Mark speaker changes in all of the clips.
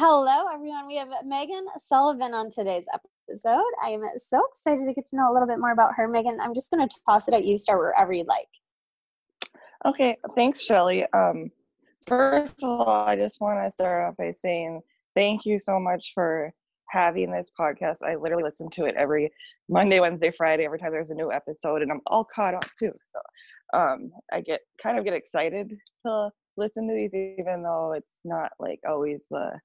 Speaker 1: Hello, everyone. We have Megan Sullivan on today's episode. I am so excited to get to know a little bit more about her. Megan, I'm just going to toss it at you. Start wherever you'd like.
Speaker 2: Okay, thanks, Shelly. Um, first of all, I just want to start off by saying thank you so much for having this podcast. I literally listen to it every Monday, Wednesday, Friday, every time there's a new episode, and I'm all caught up too. So um, I get kind of get excited to listen to these, even though it's not like always the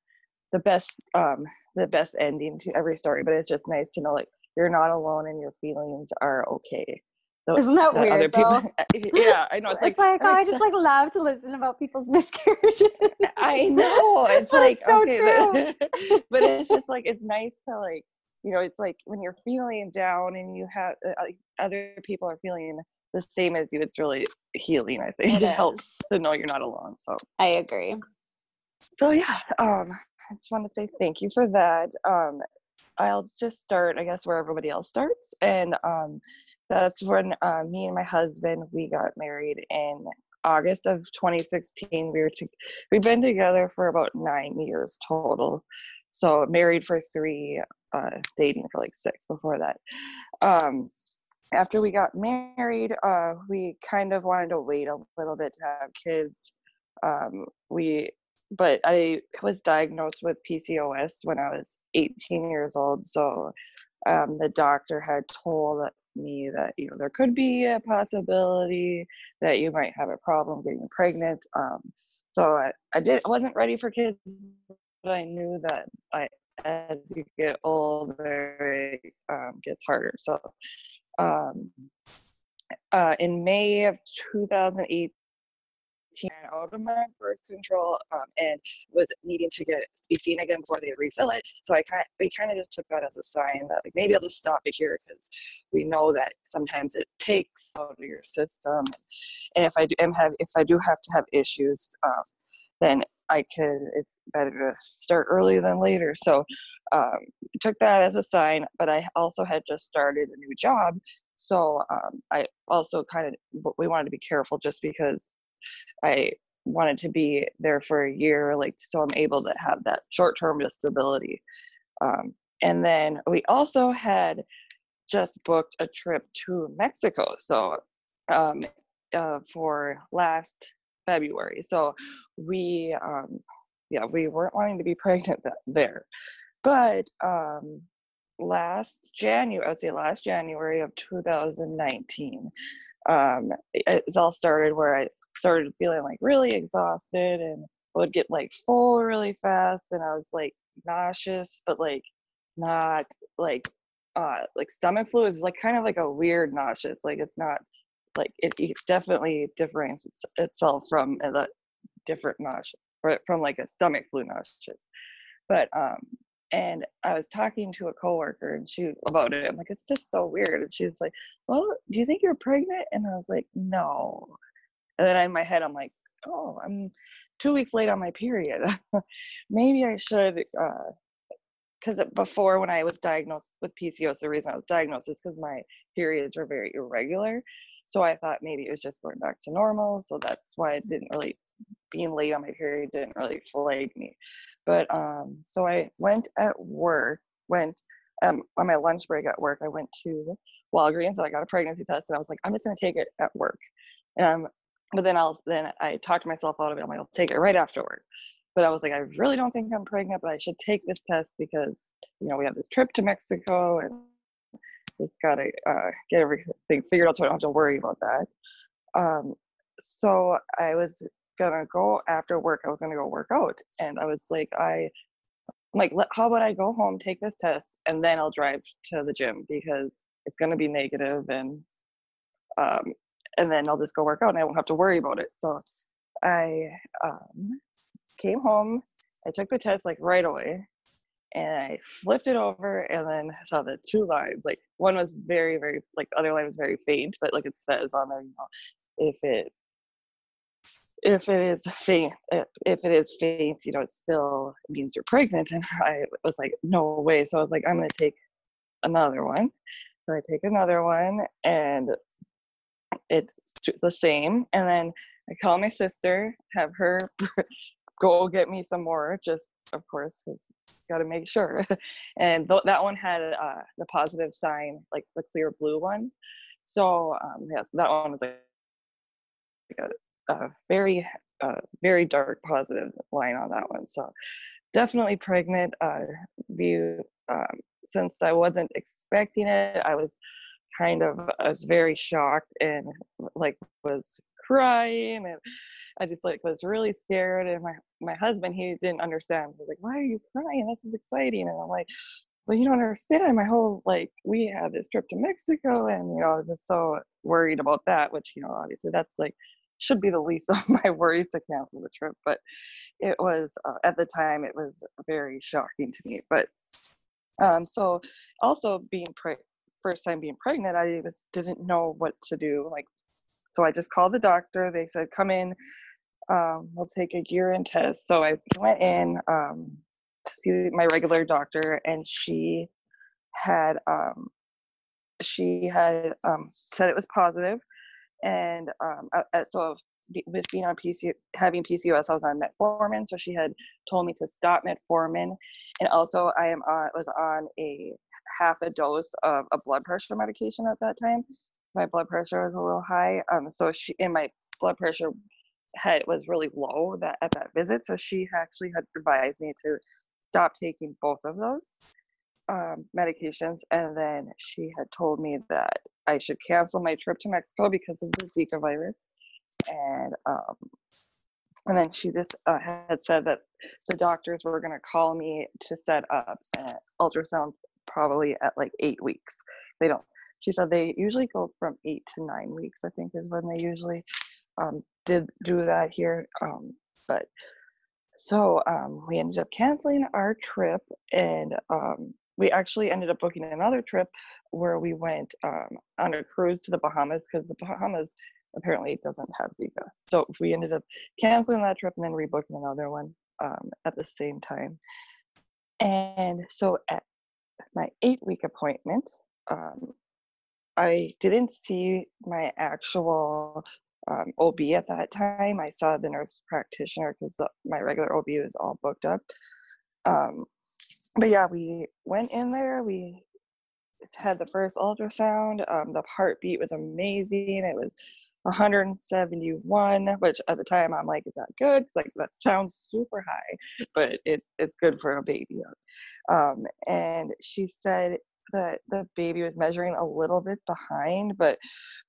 Speaker 2: the best um the best ending to every story. But it's just nice to know like you're not alone and your feelings are okay.
Speaker 1: So Isn't that, that weird? Other people,
Speaker 2: yeah, I know.
Speaker 1: It's, it's like, like oh, I just like love to listen about people's miscarriages.
Speaker 2: I know. It's like
Speaker 1: it's so
Speaker 2: okay,
Speaker 1: true.
Speaker 2: But, but, it's just like it's nice to like you know it's like when you're feeling down and you have uh, other people are feeling the same as you. It's really healing. I think it, it helps to know you're not alone. So
Speaker 1: I agree.
Speaker 2: So yeah, um, I just want to say thank you for that. Um, I'll just start, I guess, where everybody else starts, and um, that's when uh, me and my husband we got married in August of 2016. We were to, we've been together for about nine years total. So married for three, uh, dating for like six before that. Um, after we got married, uh, we kind of wanted to wait a little bit to have kids. Um, we, but I was diagnosed with PCOS when I was 18 years old. So um, the doctor had told me that you know there could be a possibility that you might have a problem getting pregnant. Um, so I, I did I wasn't ready for kids, but I knew that I as you get older it um, gets harder. So um, uh, in May of 2008, out of my birth control um, and was needing to get be seen again before they refill it. So I kind we kind of just took that as a sign that like maybe I'll just stop it here because we know that sometimes it takes out of your system. And if I do am have if I do have to have issues, um, then I could. It's better to start early than later. So um, took that as a sign. But I also had just started a new job, so um, I also kind of we wanted to be careful just because I wanted to be there for a year, like so I'm able to have that short term disability. Um, and then we also had just booked a trip to Mexico. So um, uh, for last February. So we, um, yeah, we weren't wanting to be pregnant there. But um, last January, I would say last January of 2019, um, it all started where I started feeling like really exhausted and would get like full really fast and I was like nauseous but like not like uh like stomach flu is like kind of like a weird nauseous like it's not like it, it definitely differentiates itself from a different nausea from like a stomach flu nauseous but um and I was talking to a coworker and she about it. I'm like, it's just so weird. And she was like, Well, do you think you're pregnant? And I was like, No. And then in my head, I'm like, oh, I'm two weeks late on my period. Maybe I should, because uh, before when I was diagnosed with PCOS, the reason I was diagnosed is because my periods were very irregular. So I thought maybe it was just going back to normal. So that's why it didn't really, being late on my period didn't really flag me. But um, so I went at work, went um, on my lunch break at work, I went to Walgreens and I got a pregnancy test and I was like, I'm just gonna take it at work. And I'm but then I'll then I talked myself out of it. I'm like, I'll take it right afterward. But I was like, I really don't think I'm pregnant, but I should take this test because you know we have this trip to Mexico and just gotta uh, get everything figured out so I don't have to worry about that. Um, so I was gonna go after work. I was gonna go work out, and I was like, I I'm like, how about I go home, take this test, and then I'll drive to the gym because it's gonna be negative and um, and then I'll just go work out and I won't have to worry about it. So I um, came home, I took the test like right away, and I flipped it over and then saw the two lines. Like one was very, very like the other line was very faint, but like it says on there, you know, if it if it is faint, if it is faint, you know, it still means you're pregnant. And I was like, no way. So I was like, I'm gonna take another one. So I take another one, and it's the same. And then I call my sister, have her go get me some more, just of course, got to make sure. and th- that one had uh, the positive sign, like the Clearblue one. So um, yes, that one was like, like a, a, very, uh, very dark positive line on that one. So definitely pregnant. Uh, we, um, since I wasn't expecting it, I was kind of I was very shocked and like was crying and I just like was really scared and my my husband he didn't understand. He was like, Why are you crying? This is exciting and I'm like, Well you don't understand. My whole like we had this trip to Mexico and you know I was just so worried about that, which, you know, obviously that's like should be the least of my worries to cancel the trip. But it was uh, at the time it was very shocking to me. But um so also being pre- first time being pregnant, I just didn't know what to do. Like, so I just called the doctor. They said, come in, um, we'll take a urine test. So I went in um, to see my regular doctor, and she had um, she had um, said it was positive, and um, so with being on PC, having PCOS, I was on metformin. So she had told me to stop metformin, and also I am on was on a half a dose of a blood pressure medication at that time. My blood pressure was a little high, um, so she and my blood pressure had was really low that at that visit. So she actually had advised me to stop taking both of those um, medications, and then she had told me that I should cancel my trip to Mexico because of the Zika virus and um, and then she just uh, had said that the doctors were going to call me to set up an ultrasound probably at like eight weeks. They don't. She said they usually go from eight to nine weeks. I think is when they usually um, did do that here. Um, but so um, we ended up canceling our trip, and um, we actually ended up booking another trip where we went um, on a cruise to the Bahamas because the Bahamas apparently it doesn't have Zika. So we ended up canceling that trip and then rebooking another one um, at the same time. And so at my eight week appointment, um, I didn't see my actual um, OB at that time. I saw the nurse practitioner because my regular OB was all booked up. Um, but yeah, we went in there. We had the first ultrasound. Um, the heartbeat was amazing. It was 171, which at the time I'm like, is that good? It's like that sounds super high, but it, it's good for a baby. Um, and she said that the baby was measuring a little bit behind, but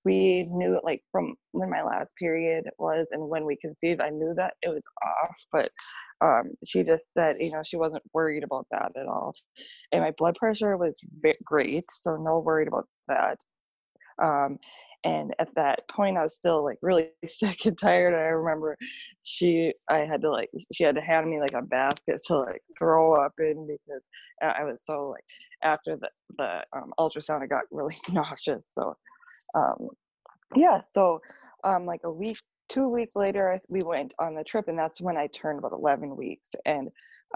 Speaker 2: we knew like from when my last period was and when we conceived, I knew that it was off. But um, she just said, you know, she wasn't worried about that at all. And my blood pressure was great, so no worried about that. Um, and at that point i was still like really sick and tired And i remember she i had to like she had to hand me like a basket to like throw up in because i was so like after the the um, ultrasound i got really nauseous so um yeah so um like a week two weeks later we went on the trip and that's when i turned about 11 weeks and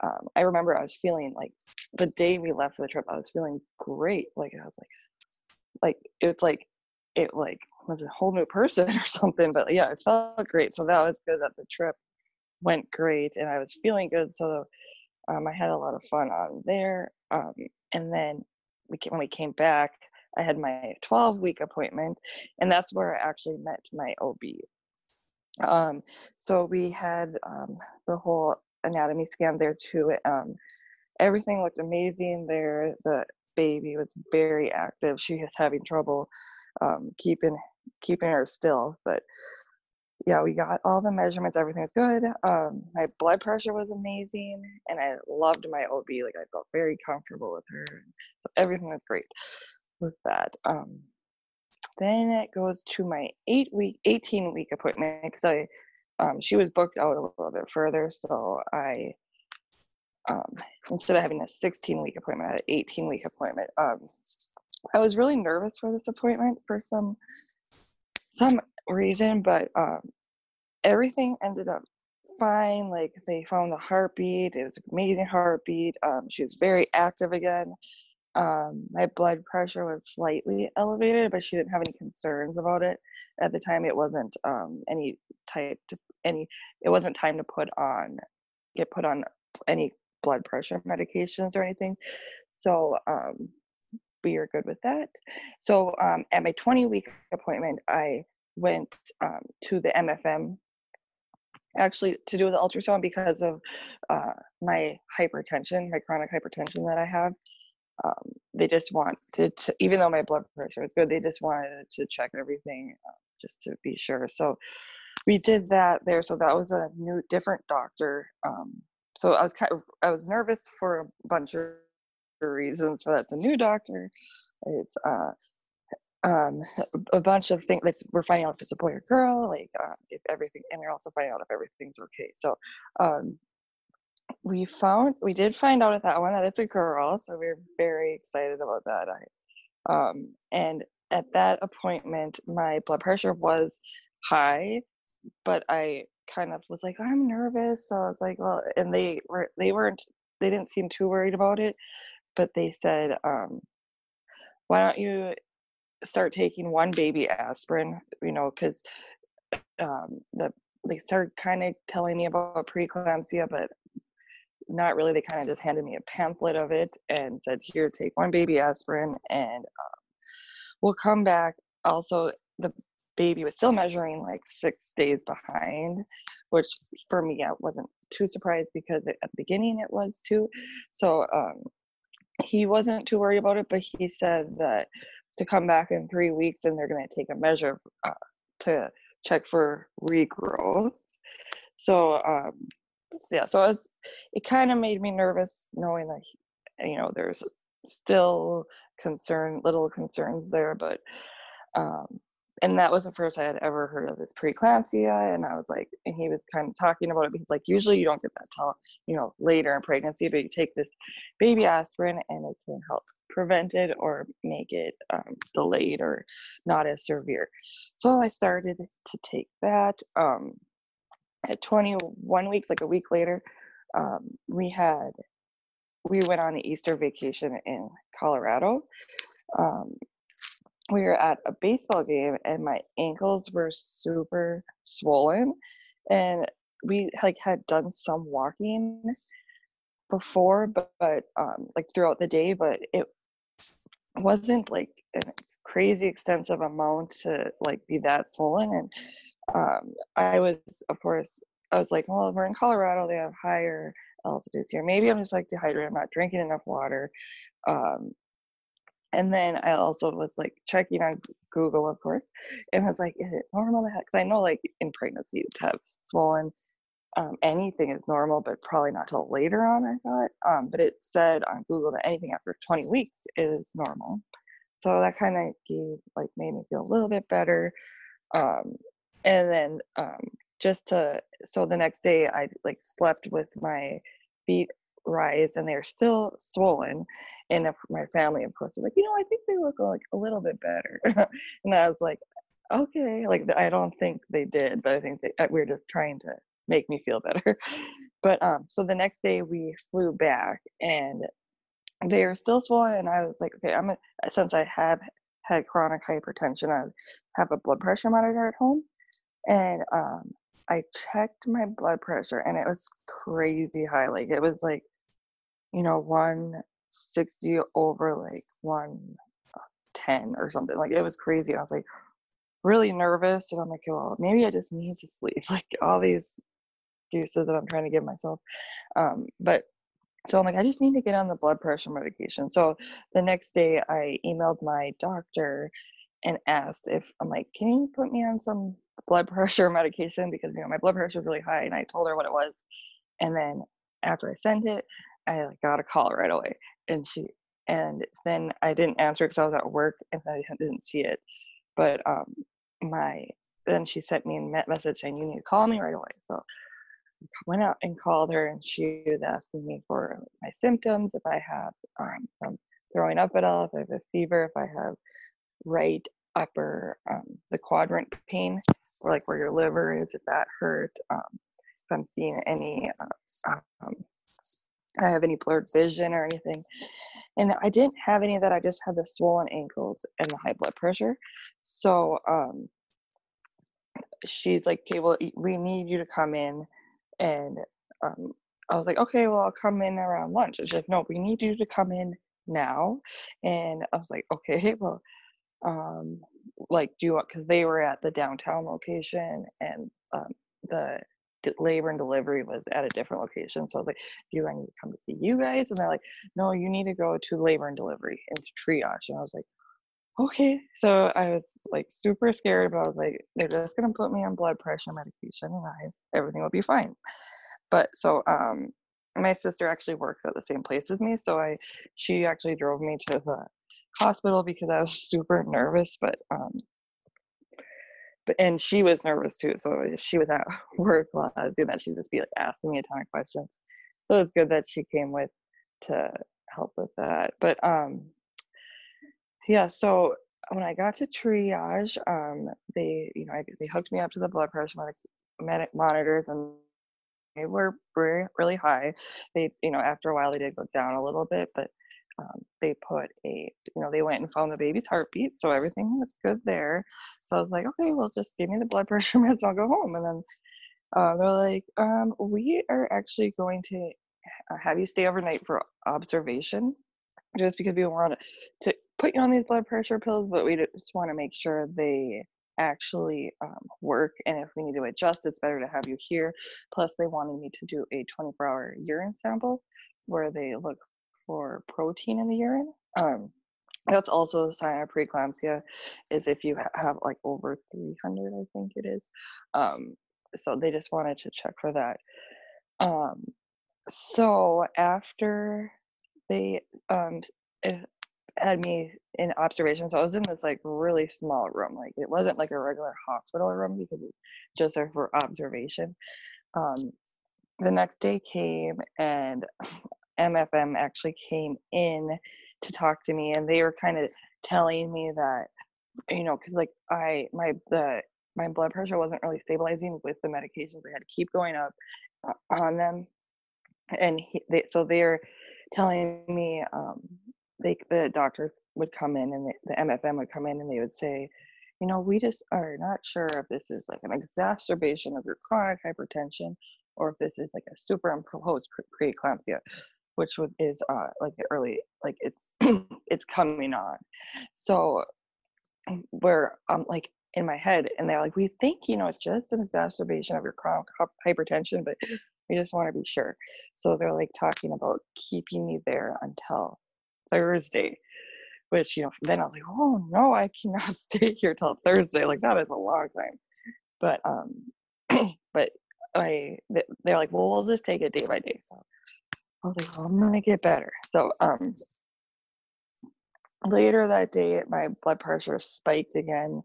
Speaker 2: um, i remember i was feeling like the day we left for the trip i was feeling great like i was like like it's like it like was a whole new person or something. But yeah, it felt great. So that was good that the trip went great and I was feeling good. So um, I had a lot of fun on there. Um, and then we came, when we came back, I had my 12 week appointment, and that's where I actually met my OB. Um, so we had um, the whole anatomy scan there too. Um, everything looked amazing there. The baby was very active. She was having trouble um, keeping keeping her still. But yeah, we got all the measurements. Everything was good. Um, my blood pressure was amazing, and I loved my OB. Like I felt very comfortable with her. So everything was great with that. Um, then it goes to my eight week, 18 week appointment because I, um, she was booked out a little bit further. So I, um, instead of having a 16 week appointment, I had an 18 week appointment. Um, I was really nervous for this appointment for some some reason, but um, everything ended up fine. Like they found the heartbeat; it was an amazing heartbeat. Um, she was very active again. Um, my blood pressure was slightly elevated, but she didn't have any concerns about it at the time. It wasn't um, any type to any. It wasn't time to put on get put on any blood pressure medications or anything. So um, we are good with that. So um, at my 20 week appointment, I went um, to the MFM actually to do the ultrasound because of uh, my hypertension, my chronic hypertension that I have. Um, they just wanted to, even though my blood pressure was good, they just wanted to check everything uh, just to be sure. So we did that there. So that was a new, different doctor. Um, so I was kind of, I was nervous for a bunch of reasons for that's a new doctor. It's uh, um, a bunch of things. Like we're finding out if it's a boy or girl, like uh, if everything, and we're also finding out if everything's okay. So um, we found we did find out at that one that it's a girl, so we're very excited about that. I um, and at that appointment, my blood pressure was high, but I kind of was like, I'm nervous. So I was like, well, and they were they weren't they didn't seem too worried about it but they said, um, why don't you start taking one baby aspirin, you know, because um, the they started kind of telling me about preeclampsia, but not really. They kind of just handed me a pamphlet of it and said, "Here, take one baby aspirin, and um, we'll come back." Also, the baby was still measuring like six days behind, which for me I wasn't too surprised because at the beginning it was too. So um, he wasn't too worried about it, but he said that to come back in three weeks and they're going to take a measure uh, to check for regrowth. So, um, yeah, so it, was, it kind of made me nervous knowing that, you know, there's still concern, little concerns there, but um, and that was the first I had ever heard of this preeclampsia. And I was like, and he was kind of talking about it because like usually you don't get that till you know later in pregnancy, but you take this baby aspirin and it can help prevent it or make it um, delayed or not as severe. So I started to take that. Um, at 21 weeks, like a week later, um, we had we went on an Easter vacation in Colorado. Um, we were at a baseball game and my ankles were super swollen and we like had done some walking before but, but um like throughout the day but it wasn't like a crazy extensive amount to like be that swollen. And um i was of course i was like well we're in colorado they have higher altitudes here. Maybe i'm just like dehydrated i'm not drinking enough water. Um and then I also was like checking on Google, of course, and was like, is it normal to have? Because I know, like in pregnancy, to have swollen, um, anything is normal, but probably not till later on. I thought, um, but it said on Google that anything after 20 weeks is normal. So that kind of gave like made me feel a little bit better. Um, and then um, just to so the next day I like slept with my feet rise and they're still swollen and my family of course was like you know i think they look like a little bit better and i was like okay like i don't think they did but i think they, uh, we are just trying to make me feel better but um so the next day we flew back and they are still swollen and i was like okay i'm a, since i have had chronic hypertension i have a blood pressure monitor at home and um I checked my blood pressure and it was crazy high. Like it was like you know, 160 over like 110 or something. Like it was crazy. I was like really nervous. And I'm like, well, maybe I just need to sleep. Like all these excuses that I'm trying to give myself. Um, but so I'm like, I just need to get on the blood pressure medication. So the next day I emailed my doctor and asked if I'm like, can you put me on some blood pressure medication? Because you know, my blood pressure is really high and I told her what it was. And then after I sent it, I got a call right away, and she and then I didn't answer because I was at work and I didn't see it. but um, my then she sent me a message saying you need to call me right away. So I went out and called her, and she was asking me for my symptoms, if I have um, throwing up at all, if I have a fever, if I have right upper um, the quadrant pain, or like where your liver is, if that hurt, um, if I'm seeing any, uh, um, I have any blurred vision or anything. And I didn't have any of that. I just had the swollen ankles and the high blood pressure. So um, she's like, okay, well, we need you to come in. And um, I was like, okay, well, I'll come in around lunch. And she's like, no, we need you to come in now. And I was like, okay, well, um, like, do you want, because they were at the downtown location and um, the labor and delivery was at a different location. So I was like, do I need to come to see you guys? And they're like, no, you need to go to labor and delivery into triage. And I was like, okay. So I was like super scared, but I was like, they're just gonna put me on blood pressure medication and I everything will be fine. But so um my sister actually works at the same place as me. So I she actually drove me to the hospital because I was super nervous, but um and she was nervous too. So she was at work while I was doing that, she'd just be like asking me a ton of questions. So it's good that she came with to help with that. But um yeah, so when I got to triage, um, they you know I, they hooked me up to the blood pressure medic, monitors and they were really high. They you know after a while they did go down a little bit, but um, they put a you know they went and found the baby's heartbeat, so everything was good there. So I was like, okay, well just give me the blood pressure meds, I'll go home. And then uh, they're like, um, we are actually going to have you stay overnight for observation just because we want to put you on these blood pressure pills, but we just want to make sure they actually um, work. And if we need to adjust, it's better to have you here. Plus, they wanted me to do a 24 hour urine sample where they look for protein in the urine. Um, that's also a sign of preeclampsia is if you have like over 300 i think it is um, so they just wanted to check for that um, so after they um, had me in observation. So I was in this like really small room. Like it wasn't like a regular hospital room because it's just there for observation. Um, the next day came and MFM actually came in to talk to me and they were kind of telling me that you know because like I my the my blood pressure wasn't really stabilizing with the medications. I had to keep going up uh, on them, and he, they, so they're telling me um, they the doctor would come in and the, the MFM would come in and they would say, you know, we just are not sure if this is like an exacerbation of your chronic hypertension or if this is like a superimposed preeclampsia, which is uh, like early, like it's it's coming on. So where I'm like in my head, and they're like, we think you know it's just an exacerbation of your chronic hypertension, but we just want to be sure. So they're like talking about keeping me there until Thursday, which, you know, then I was like, oh no, I cannot stay here till Thursday. Like that is a long time. But, um, but I, they're like, well, we'll just take it day by day. So I was like, well, I'm to get better. So, um, later that day, my blood pressure spiked again.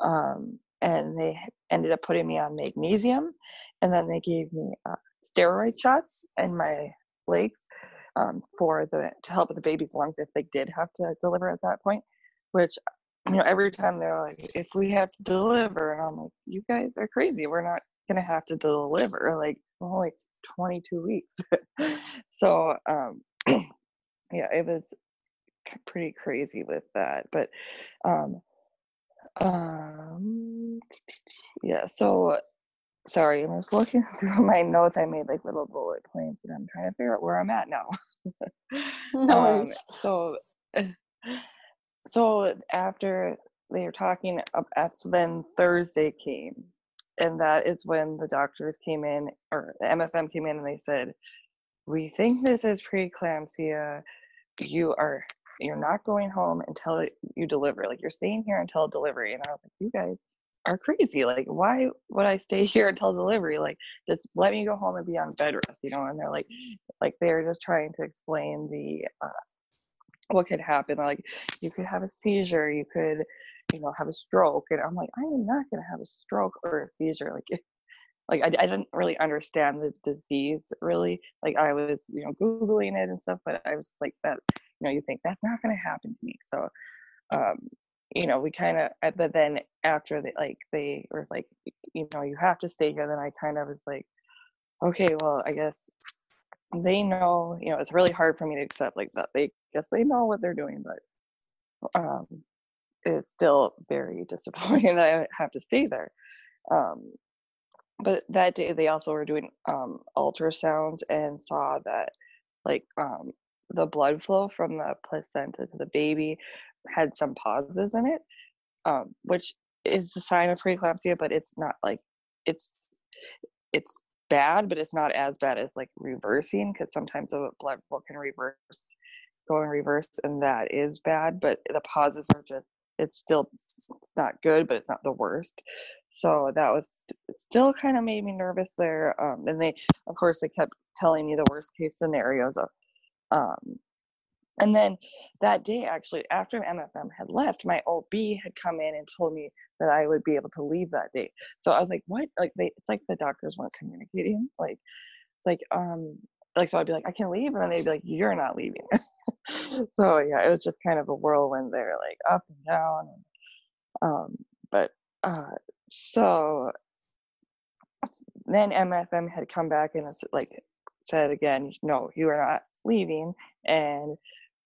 Speaker 2: Um, and they ended up putting me on magnesium and then they gave me uh, steroid shots in my legs um, for the to help with the baby's lungs if they did have to deliver at that point. Which you know every time they're like, if we have to deliver, and I'm like, you guys are crazy. We're not gonna have to deliver. Like only 22 weeks. so um, yeah, it was pretty crazy with that. But um, um, yeah, so sorry, I'm just looking through my notes. I made like little bullet points and I'm trying to figure out where I'm at now.
Speaker 1: no um,
Speaker 2: so, so after they were talking, that's when Thursday came. And that is when the doctors came in, or the MFM came in and they said, We think this is preeclampsia. You are you're not going home until you deliver. Like you're staying here until delivery. And I was like, You guys are crazy. Like, why would I stay here until delivery? Like, just let me go home and be on bed rest, you know? And they're like, like they're just trying to explain the uh, what could happen. Like, you could have a seizure, you could, you know have a stroke and i'm like i am not going to have a stroke or a seizure like like I, I didn't really understand the disease really like i was you know googling it and stuff but i was like that you know you think that's not going to happen to me so um you know we kind of but then after they like they were like you know you have to stay here then i kind of was like okay well i guess they know you know it's really hard for me to accept like that they guess they know what they're doing but um it's still very disappointing that i have to stay there. Um but that day they also were doing um, ultrasounds and saw that like um, the blood flow from the placenta to the baby had some pauses in it um, which is a sign of preeclampsia but it's not like it's it's bad but it's not as bad as like reversing because sometimes the blood flow can reverse go in reverse and that is bad but the pauses are just it's still not good, but it's not the worst. So that was still kind of made me nervous there. Um, and they, of course, they kept telling me the worst case scenarios. Of, um, and then that day, actually, after MFM had left, my OB had come in and told me that I would be able to leave that day. So I was like, "What?" Like they, it's like the doctors weren't communicating. Like it's like, um, like so I'd be like, "I can leave," and then they'd be like, "You're not leaving." so yeah, it was just kind of a whirlwind there, like up and down. Um, but uh, so then MFM had come back and it's like said again, no, you are not leaving, and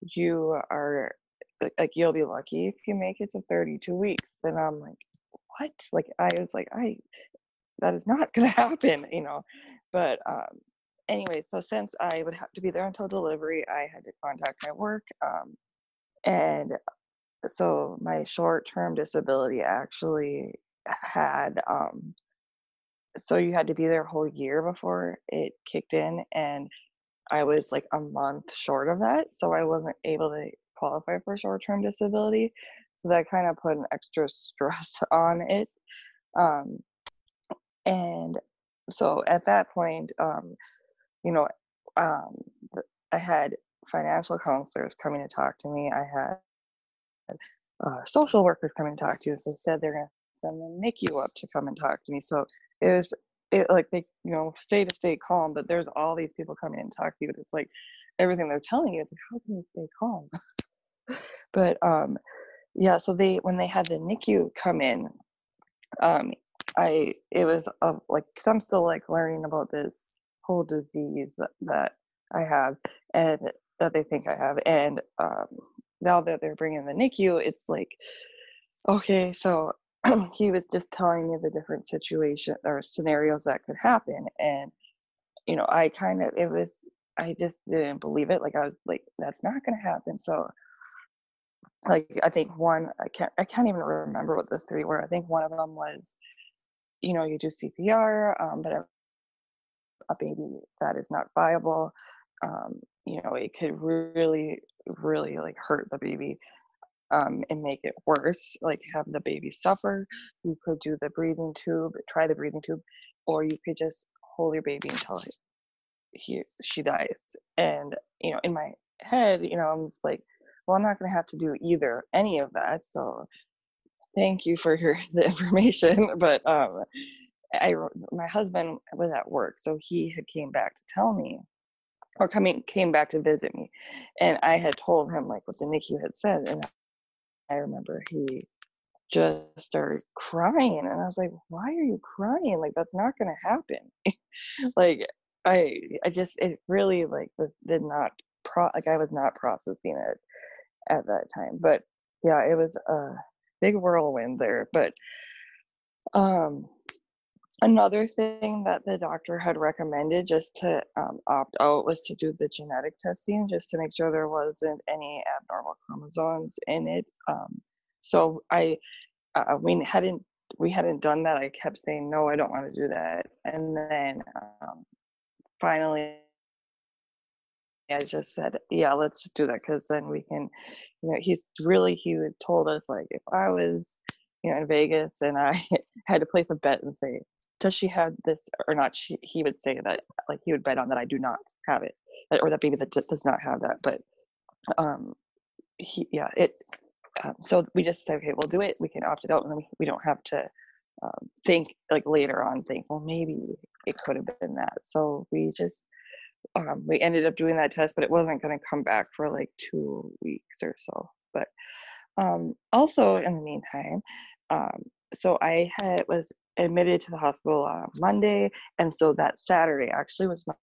Speaker 2: you are like you'll be lucky if you make it to 32 weeks. Then I'm like, what? Like I was like, I that is not gonna happen, you know. But um, anyway, so since I would have to be there until delivery, I had to contact my work. Um, and so my short term disability actually had, um, so you had to be there a whole year before it kicked in. And I was like a month short of that. So I wasn't able to qualify for short term disability. So that kind of put an extra stress on it. Um, and so at that point, um, you know, um, I had financial counselors coming to talk to me. I had uh, social workers coming to talk to me. They said they're going to send the NICU up to come and talk to me. So it was it like they you know say to stay calm, but there's all these people coming in and talk to you. It's like everything they're telling you. It's like how can you stay calm? but um, yeah. So they when they had the NICU come in, um, I it was uh, like cause I'm still like learning about this whole disease that I have and that they think I have. And um, now that they're bringing the NICU, it's like, okay, so he was just telling me the different situations or scenarios that could happen. And, you know, I kind of, it was, I just didn't believe it. Like, I was like, that's not going to happen. So, like, I think one, I can't, I can't even remember what the three were. I think one of them was, you know, you do CPR, um, but a baby that is not viable um, you know it could really really like hurt the baby um, and make it worse like have the baby suffer. You could do the breathing tube try the breathing tube or you could just hold your baby until he she dies. And you know in my head you know i'm just like well i'm not going to have to do either any of that. So thank you for your the information but um I my husband was at work, so he had came back to tell me, or coming came back to visit me, and I had told him like what the NICU had said, and I remember he just started crying, and I was like, "Why are you crying? Like that's not going to happen." like I I just it really like did not pro like I was not processing it at that time, but yeah, it was a big whirlwind there, but um Another thing that the doctor had recommended just to um, opt out was to do the genetic testing just to make sure there wasn't any abnormal chromosomes in it. Um, so I, uh, we hadn't we hadn't done that. I kept saying no, I don't want to do that, and then um, finally I just said, yeah, let's just do that because then we can, you know, he's really he told us like if I was, you know, in Vegas and I had to place a bet and say does she have this or not she, he would say that like he would bet on that i do not have it or that baby that just does not have that but um he yeah it um, so we just said, okay, we'll do it. We can opt it out, and then we, we don't have to um, think like later on, think, well, maybe it could have been that. So we just um, we ended up doing that test, but it wasn't going to come back for like two weeks or so. But um, also in the meantime, um, so I had was admitted to the hospital on Monday, and so that Saturday actually was my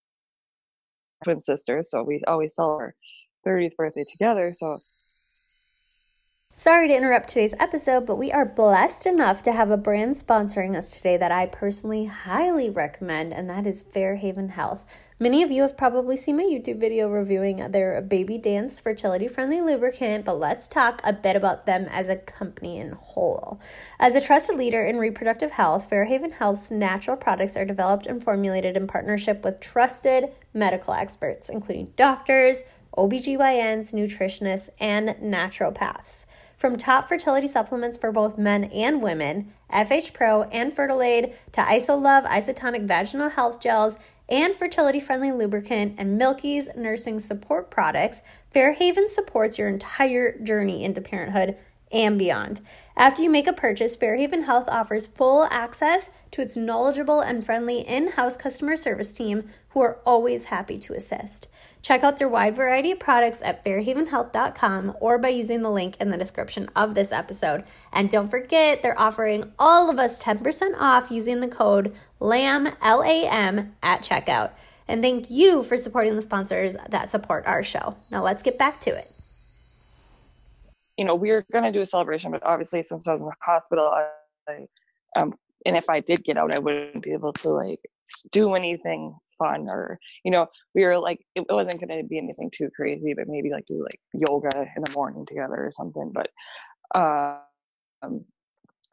Speaker 2: twin sister. So we always celebrate 30th birthday together. So
Speaker 1: Sorry to interrupt today's episode, but we are blessed enough to have a brand sponsoring us today that I personally highly recommend, and that is Fairhaven Health. Many of you have probably seen my YouTube video reviewing their BabyDance fertility friendly lubricant, but let's talk a bit about them as a company in whole. As a trusted leader in reproductive health, Fairhaven Health's natural products are developed and formulated in partnership with trusted medical experts, including doctors, OBGYNs, nutritionists, and naturopaths. From top fertility supplements for both men and women, FH Pro and Fertilade, to IsoLove isotonic vaginal health gels and fertility friendly lubricant and Milkies nursing support products, Fairhaven supports your entire journey into parenthood and beyond. After you make a purchase, Fairhaven Health offers full access to its knowledgeable and friendly in house customer service team who are always happy to assist. Check out their wide variety of products at fairhavenhealth.com or by using the link in the description of this episode. And don't forget, they're offering all of us 10% off using the code LAM, L A M, at checkout. And thank you for supporting the sponsors that support our show. Now let's get back to it.
Speaker 2: You know, we are going to do a celebration, but obviously, since I was in the hospital, I, um, and if I did get out, I wouldn't be able to like do anything fun or you know we were like it wasn't going to be anything too crazy but maybe like do like yoga in the morning together or something but um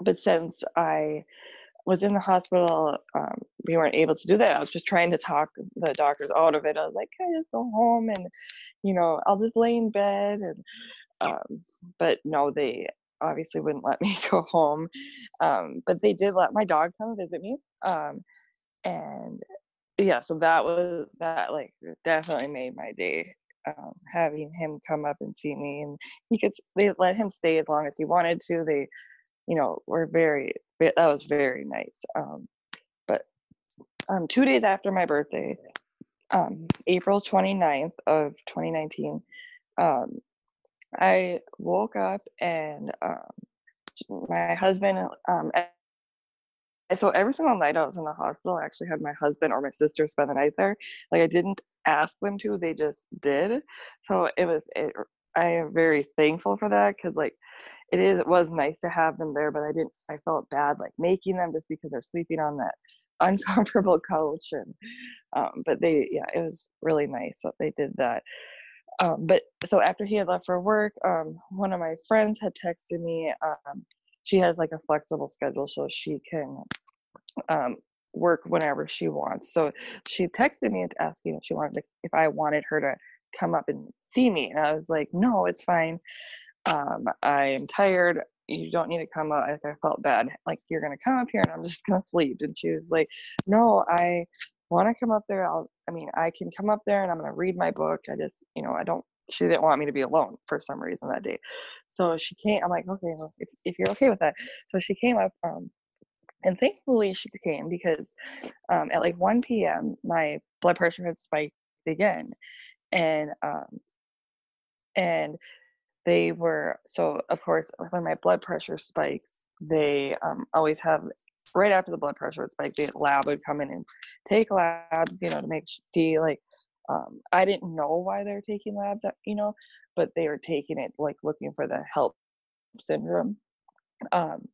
Speaker 2: but since i was in the hospital um, we weren't able to do that. I was just trying to talk the doctors out of it. I was like can i just go home and you know i'll just lay in bed and um but no they obviously wouldn't let me go home. Um but they did let my dog come visit me um and yeah so that was that like definitely made my day um, having him come up and see me and he could they let him stay as long as he wanted to they you know were very that was very nice um, but um, two days after my birthday um, april 29th of 2019 um, i woke up and um, my husband um, so every single night I was in the hospital, I actually had my husband or my sister spend the night there. Like I didn't ask them to, they just did. So it was, it, I am very thankful for that because like it is, it was nice to have them there, but I didn't, I felt bad like making them just because they're sleeping on that uncomfortable couch. And, um, but they, yeah, it was really nice that they did that. Um, but so after he had left for work, um, one of my friends had texted me, um, she has like a flexible schedule so she can um, work whenever she wants. So she texted me and asking if she wanted to, if I wanted her to come up and see me, and I was like, no, it's fine. Um, I'm tired. You don't need to come up. I felt bad. Like you're gonna come up here and I'm just gonna sleep. And she was like, no, I want to come up there. I'll. I mean, I can come up there and I'm gonna read my book. I just, you know, I don't she didn't want me to be alone for some reason that day. So she came. I'm like, okay, well, if, if you're okay with that. So she came up, um, and thankfully she came because um, at like 1 p.m. my blood pressure had spiked again, and um, and they were so of course when my blood pressure spikes they um, always have right after the blood pressure would spike the lab would come in and take labs you know to make see like um, I didn't know why they're taking labs, uh, you know, but they were taking it like looking for the HELLP syndrome, um,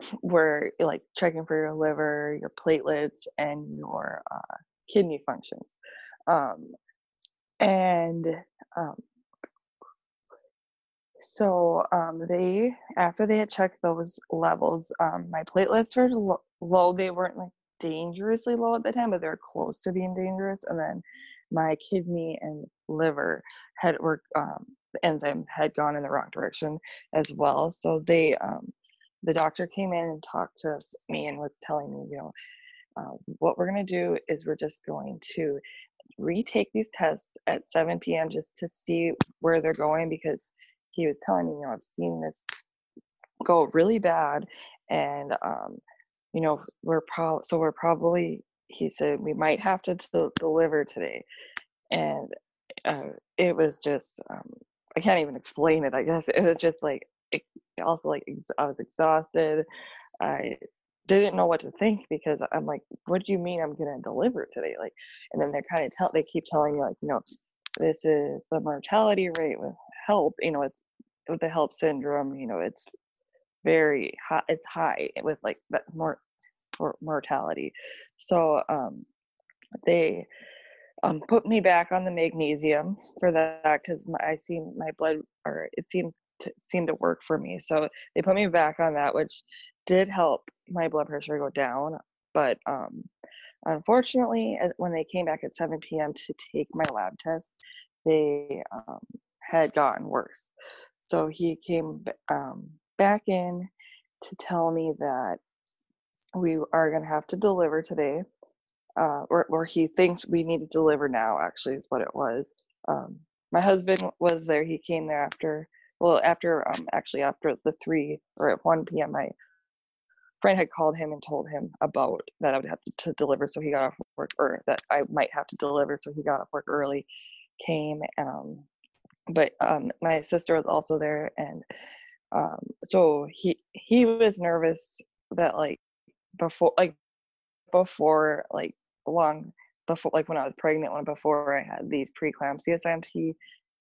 Speaker 2: where like checking for your liver, your platelets, and your uh, kidney functions. Um, and um, so um, they, after they had checked those levels, um, my platelets were lo- low. They weren't like dangerously low at the time, but they're close to being dangerous. And then my kidney and liver had were um, enzymes had gone in the wrong direction as well. So they um, the doctor came in and talked to me and was telling me, you know, uh, what we're going to do is we're just going to retake these tests at 7 p.m. just to see where they're going because he was telling me, you know, I've seen this go really bad, and um, you know, we're probably so we're probably. He said we might have to t- deliver today, and uh, it was just um, I can't even explain it. I guess it was just like it, also like ex- I was exhausted. I didn't know what to think because I'm like, what do you mean I'm gonna deliver today? Like, and then they're kind of tell they keep telling you like, you know, this is the mortality rate with HELLP You know, it's with the HELLP syndrome. You know, it's very high. It's high with like that more mortality. So um, they um, put me back on the magnesium for that because I see my blood or it seems to seem to work for me. So they put me back on that, which did help my blood pressure go down. But um, unfortunately, when they came back at 7 p.m. to take my lab test, they um, had gotten worse. So he came um, back in to tell me that we are going to have to deliver today uh, or, or he thinks we need to deliver now actually is what it was. Um, my husband was there he came there after well after um, actually after the three or at 1 p.m my friend had called him and told him about that i would have to, to deliver so he got off work or that i might have to deliver so he got off work early came um, but um, my sister was also there and um, so he he was nervous that like before like before like long before like when I was pregnant when before I had these preeclampsia signs he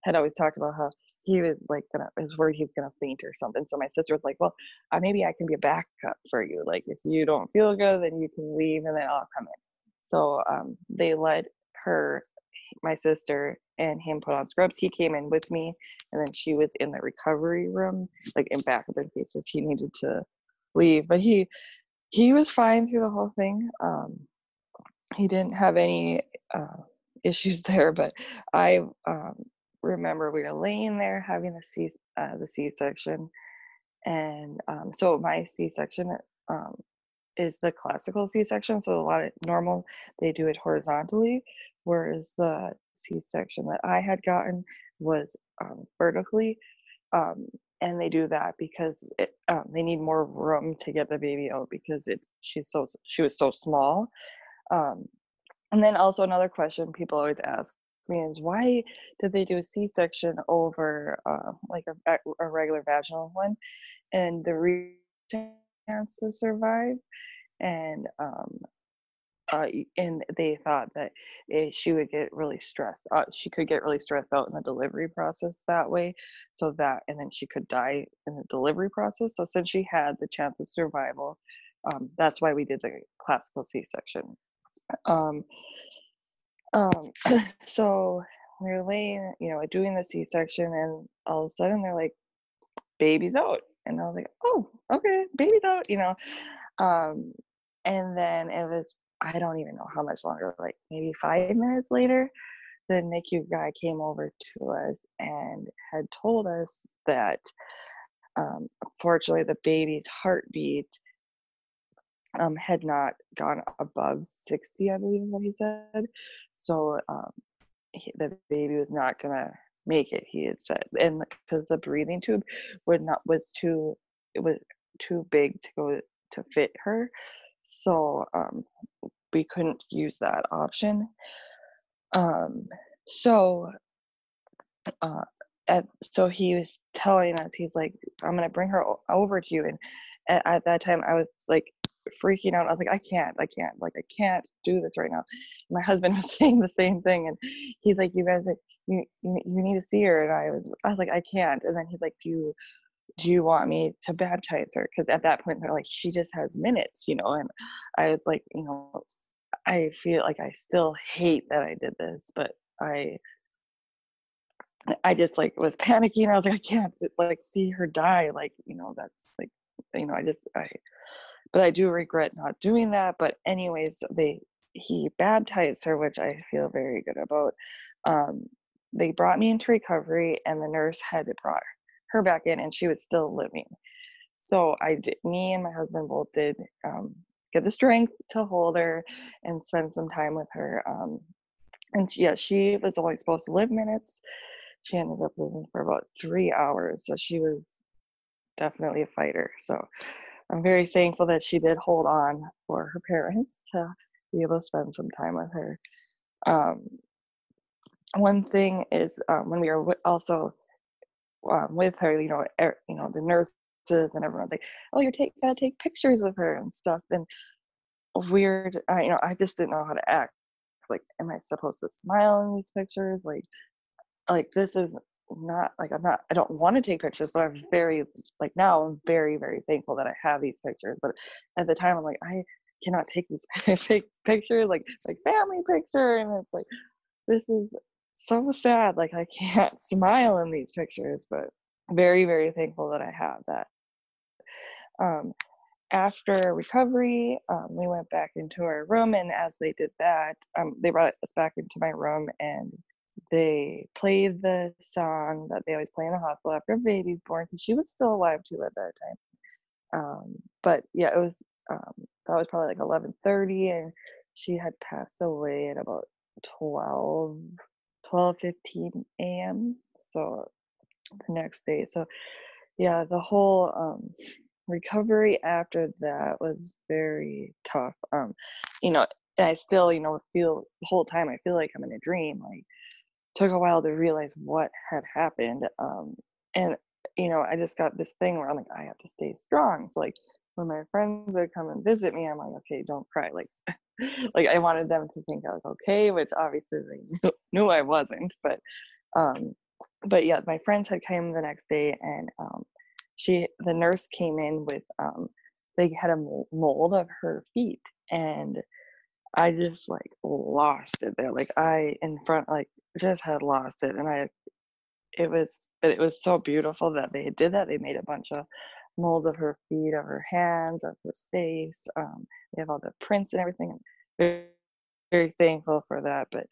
Speaker 2: had always talked about how he was like gonna was worried he was gonna faint or something. So my sister was like, Well, uh, maybe I can be a backup for you. Like if you don't feel good, then you can leave and then I'll come in. So um, they let her, my sister, and him put on scrubs. He came in with me, and then she was in the recovery room, like in backup in case if he needed to leave. But he he was fine through the whole thing. Um, he didn't have any uh, issues there, but I um, remember we were laying there having the C uh, the C section, and um, so my C section um, is the classical C section. So a lot of normal they do it horizontally, whereas the C section that I had gotten was um, vertically. And they do that because it, um, they need more room to get the baby out because it's she's so she was so small um, and then also another question people always ask me is why did they do a C-section over uh, like a, a, regular vaginal one, and the chance to survive, and um, uh, and they thought that it, she would get really stressed. Uh, she could get really stressed out in the delivery process that way, so that and then she could die in the delivery process. So since she had the chance of survival, um, that's why we did the classical C-section. Um, um, so we were laying, you know, doing the C-section, and all of a sudden they're like, "Baby's out," and I was like, "Oh, okay, baby's out," you know. Um, and then it was, I don't even know how much longer, like maybe five minutes later, the NICU guy came over to us and had told us that, um, unfortunately, the baby's heartbeat um, had not gone above 60, I believe what he said. So um, he, the baby was not gonna make it. He had said, and because the breathing tube would not was too it was too big to go to fit her, so um, we couldn't use that option. Um, so uh, at, so he was telling us he's like i'm gonna bring her over to you and at, at that time i was like freaking out. I was like, I can't, I can't, like, I can't do this right now. My husband was saying the same thing, and he's like, you guys, you, you, you need to see her. And I was, I was like, I can't. And then he's like, do you, do you want me to baptize her? Because at that point, they're like, she just has minutes, you know. And I was like, you know, I feel like I still hate that I did this, but I I just like was panicking. I was like, I can't like see her die. Like, you know, that's like, you know, I just I but I do regret not doing that. But anyways, they he baptized her, which I feel very good about. Um, they brought me into recovery, and the nurse had brought her back in, and she was still living. So I did. Me and my husband both did um, get the strength to hold her and spend some time with her. Um, and yes, yeah, she was only supposed to live minutes. she ended up living for about three hours. So she was definitely a fighter. So I'm very thankful that she did hold on for her parents to be able to spend some time with her. Um, one thing is um, when we were also um, with her, you know, er, you know, the nurses and everyone's like, "Oh, you're take, gotta take pictures of her and stuff." And weird, I, you know, I just didn't know how to act. Like, am I supposed to smile in these pictures? Like, like this is not like I'm not I don't want to take pictures, but I'm very like now I'm very very thankful that I have these pictures. But at the time I'm like I cannot take these pictures like like family picture, and it's like this is so sad. Like I can't smile in these pictures, but very very thankful that I have that. Um, after recovery, um, we went back into our room, and as they did that, um, they brought us back into my room and they played the song that they always play in the hospital after a baby's born because she was still alive too at that time. Um, but yeah, it was um, that was probably like eleven thirty, and she had passed away at about 12, 12 15 a.m. So the next day, so yeah, the whole um, recovery after that was very tough. Um, you know, I still, you know, feel the whole time I feel like I'm in a dream, like took a while to realize what had happened. Um, and you know, I just got this thing where I'm like, I have to stay strong. So like when my friends would come and visit me, I'm like, okay, don't cry. Like, like I wanted them to think I was okay, which obviously they knew, knew I wasn't. But, um, but yeah, my friends had came the next day, and um, she, the nurse came in with, um, they had a mold of her feet, and I just like lost it there. Like I in front like just had lost it and I it was it was so beautiful that they did that. They made a bunch of molds of her feet, of her hands, of her face. Um, they have all the prints and everything. Very, very thankful for that. But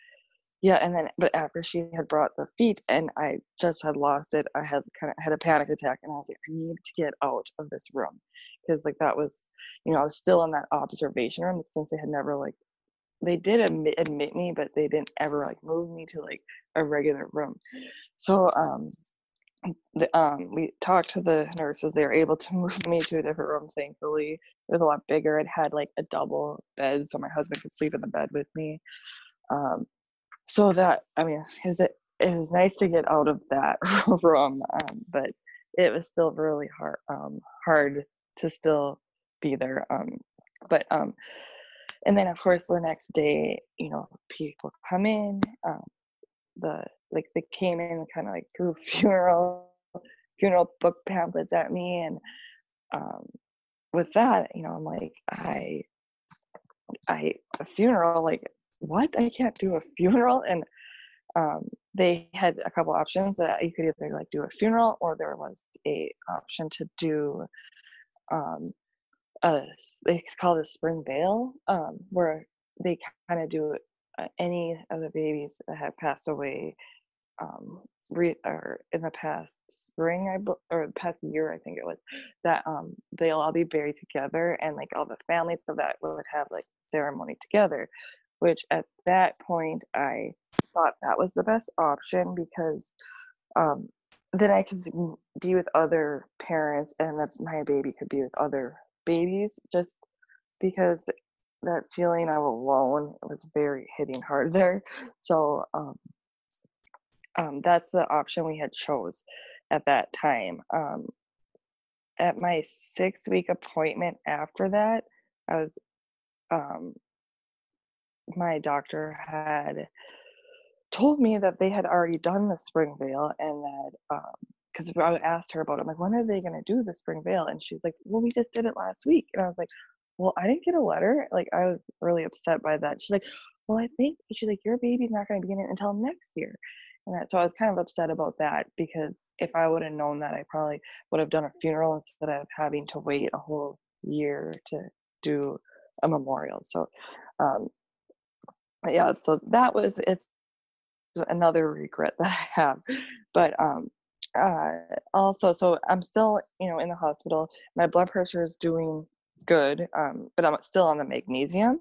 Speaker 2: yeah, and then but after she had brought the feet and I just had lost it, I had kind of had a panic attack and I was like, I need to get out of this room because like that was, you know, I was still in that observation room since they had never like they did admit, admit me, but they didn't ever like move me to like a regular room. So um, the, um, we talked to the nurses. They were able to move me to a different room. Thankfully, it was a lot bigger. It had like a double bed, so my husband could sleep in the bed with me. Um, so that I mean, it? It was nice to get out of that room, um, but it was still really hard. Um, hard to still be there. Um, but um, and then of course the next day you know people come in the like they came in and kind of like threw funeral funeral book pamphlets at me and um, with that you know i'm like i i a funeral like what? I can't do a funeral? And um, they had a couple options that you could either like do a funeral or there was a option to do um, a it's called a spring veil um, where they kind of do uh, any of the babies that have passed away um, re- or in the past spring I or the past year I think it was that um, they'll all be buried together and like all the families of that would have like ceremony together which at that point I thought that was the best option because um, then I could be with other parents and that my baby could be with other babies just because that feeling of alone was very hitting hard there. So um, um, that's the option we had chose at that time. Um, at my six week appointment after that, I was um, my doctor had told me that they had already done the spring veil and that um, because I asked her about it. I'm like, when are they going to do the spring veil? And she's like, well, we just did it last week. And I was like, well, I didn't get a letter. Like, I was really upset by that. She's like, well, I think she's like, your baby's not going to be in it until next year. And that, so I was kind of upset about that because if I would have known that, I probably would have done a funeral instead of having to wait a whole year to do a memorial. So, um, yeah, so that was it's another regret that I have. But um, uh, also, so I'm still, you know, in the hospital. My blood pressure is doing good, um, but I'm still on the magnesium.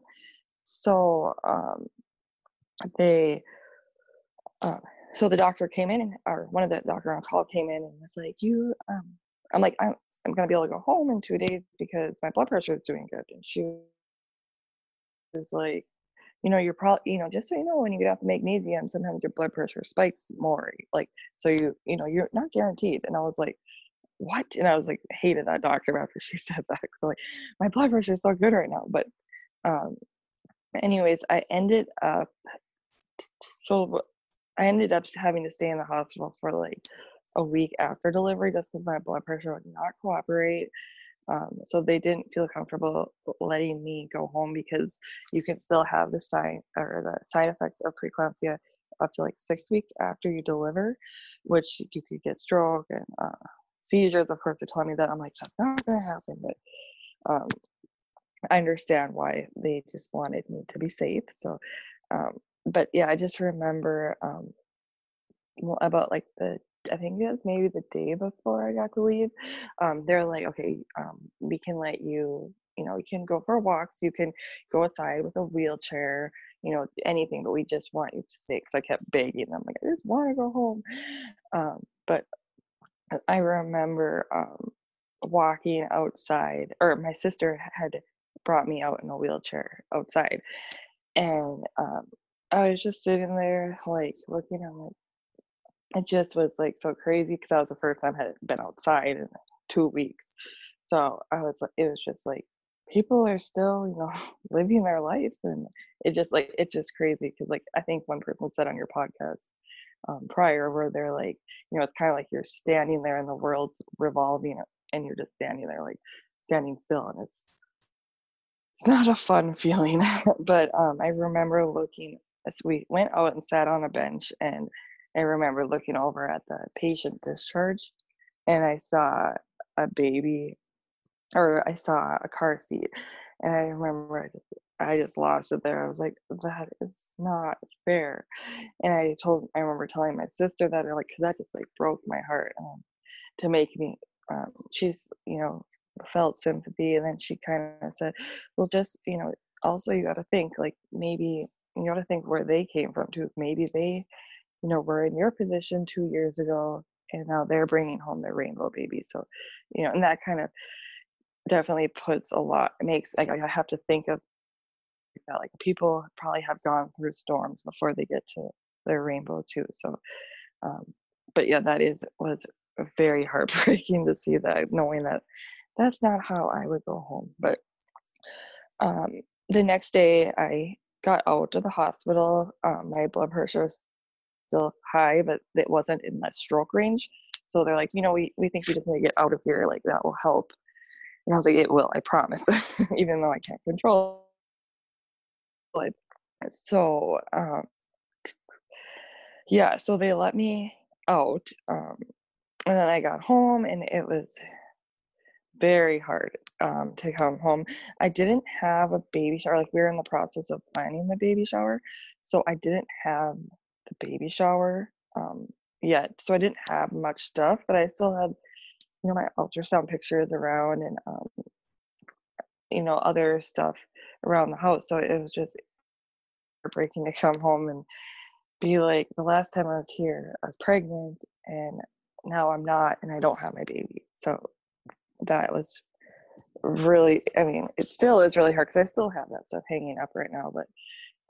Speaker 2: So um, they, uh, so the doctor came in, or one of the doctor on call came in and was like, "You, um, I'm like, I'm, I'm gonna be able to go home in two days because my blood pressure is doing good." And she was like, "You know, you're probably, you know, just so you know, when you get off the magnesium, sometimes your blood pressure spikes more. Like, so you, you know, you're not guaranteed." And I was like, "What?" And I was like, hated that doctor after she said that because like, my blood pressure is so good right now. But, um, anyways, I ended up so I ended up having to stay in the hospital for like a week after delivery just because my blood pressure would not cooperate. Um, so they didn't feel comfortable letting me go home because you can still have the side or the side effects of preeclampsia up to like six weeks after you deliver, which you could get stroke and uh, seizures. Of course, they told me that. I'm like, that's not to happen, but um, I understand why they just wanted me to be safe. So um, but yeah, I just remember um, well, about like the I think it was maybe the day before I got to leave. Um, they're like, okay, um, we can let you, you know, you can go for walks, you can go outside with a wheelchair, you know, anything, but we just want you to stay. Because I kept begging them, like, I just want to go home. Um, but I remember um, walking outside, or my sister had brought me out in a wheelchair outside, and um, I was just sitting there, like looking at like it just was like so crazy because that was the first time I had been outside in two weeks. So I was like, it was just like people are still, you know, living their lives, and it just like it's just crazy because like I think one person said on your podcast um, prior where they're like, you know, it's kind of like you're standing there and the world's revolving and you're just standing there like standing still, and it's it's not a fun feeling. but um, I remember looking we went out and sat on a bench and I remember looking over at the patient discharge and I saw a baby or I saw a car seat and I remember I just, I just lost it there. I was like, that is not fair. And I told, I remember telling my sister that, like, cause that just like broke my heart um, to make me, um, she's, you know, felt sympathy. And then she kind of said, well, just, you know, also you got to think like maybe you got to think where they came from too. Maybe they, you know, were in your position two years ago, and now they're bringing home their rainbow baby. So, you know, and that kind of definitely puts a lot. Makes like I have to think of that. Like people probably have gone through storms before they get to their rainbow too. So, um, but yeah, that is was very heartbreaking to see that, knowing that that's not how I would go home. But um, the next day, I got out of the hospital. Um, my blood pressure was still high, but it wasn't in that stroke range. So they're like, you know, we, we think we just need to get out of here. Like that will help. And I was like, it will, I promise, even though I can't control it. So, um, yeah, so they let me out. Um, and then I got home and it was very hard um, to come home. I didn't have a baby shower. Like we were in the process of planning the baby shower, so I didn't have the baby shower um, yet. So I didn't have much stuff, but I still had, you know, my ultrasound pictures around and, um, you know, other stuff around the house. So it was just heartbreaking to come home and be like, the last time I was here, I was pregnant, and now I'm not, and I don't have my baby. So that was really i mean it still is really hard because i still have that stuff hanging up right now but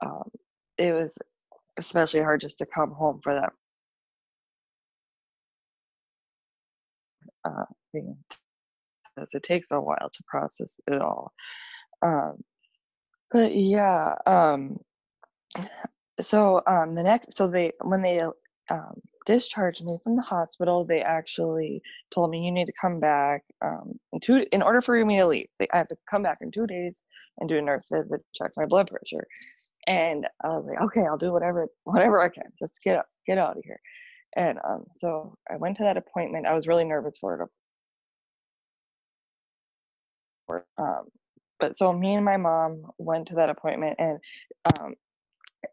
Speaker 2: um, it was especially hard just to come home for that uh, thing because it takes a while to process it all. Um, but yeah um, so um, the next so they when they um, discharged me from the hospital, they actually told me you need to come back um, in two. In order for me to leave, I have to come back in two days and do a nurse visit, check my blood pressure. And I was like, okay, I'll do whatever whatever I can, just get up, get out of here. And um, so I went to that appointment. I was really nervous for it. Um, but so me and my mom went to that appointment, and um,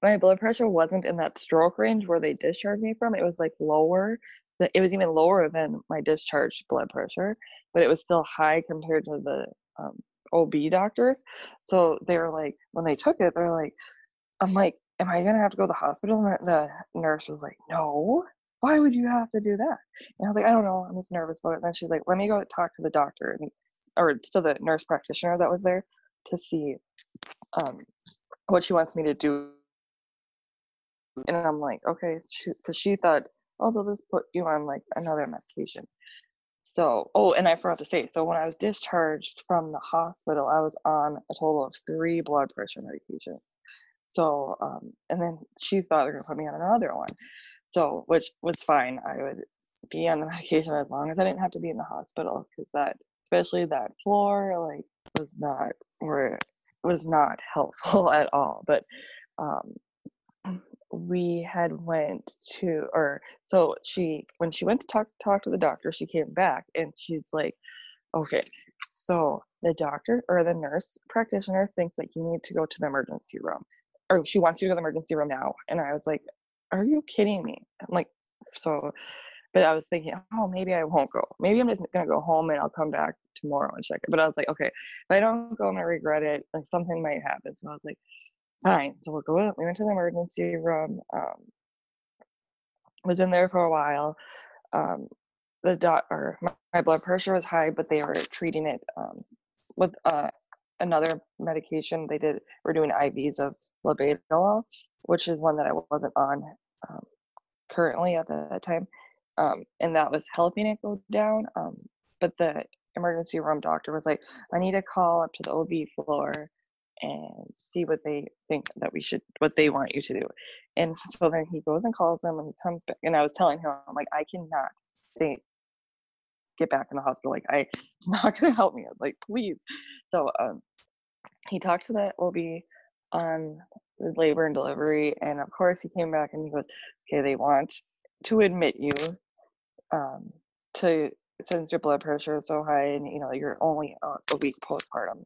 Speaker 2: my blood pressure wasn't in that stroke range where they discharged me from. It was like lower. It was even lower than my discharged blood pressure, but it was still high compared to the um, OB doctors. So they were like, when they took it, they're like, I'm like, am I gonna have to go to the hospital? And the nurse was like, no. Why would you have to do that? And I was like, I don't know. I'm just nervous about it. And then she's like, let me go talk to the doctor and or to the nurse practitioner that was there to see um, what she wants me to do. And I'm like, okay, because she, she thought, oh, they'll just put you on like another medication. So, oh, and I forgot to say, so when I was discharged from the hospital, I was on a total of three blood pressure medications. So, um, and then she thought they're gonna put me on another one. So, which was fine. I would be on the medication as long as I didn't have to be in the hospital because that, especially that floor, like was not where was not helpful at all. But um, we had went to or so she when she went to talk talk to the doctor she came back and she's like okay so the doctor or the nurse practitioner thinks that you need to go to the emergency room or she wants you to go to the emergency room now. And i was like are you kidding me? I'm like so but i was thinking oh maybe i won't go. Maybe i'm just gonna go home and i'll come back tomorrow and check it. But i was like okay if i don't go and i'm gonna regret it like something might happen. So i was like fine. So we'll go. We went to the emergency room. Um, was in there for a while. Um, the doc or my, my, blood pressure was high, but they were treating it um, with uh, another medication. They did. We're doing IVs of labetalol, which is one that I wasn't on um, currently at that time, um, and that was helping it go down. Um, but the emergency room doctor was like, "I need to call up to the OB floor and see what they think that we should what they want you to do. And so then he goes and calls them and he comes back and i was telling him i'm like i cannot stay get back in the hospital like i it's not going to help me like please. So um he talked to the ob on labor and delivery and of course he came back and he goes okay they want to admit you um to since your blood pressure is so high and you know you're only a week postpartum.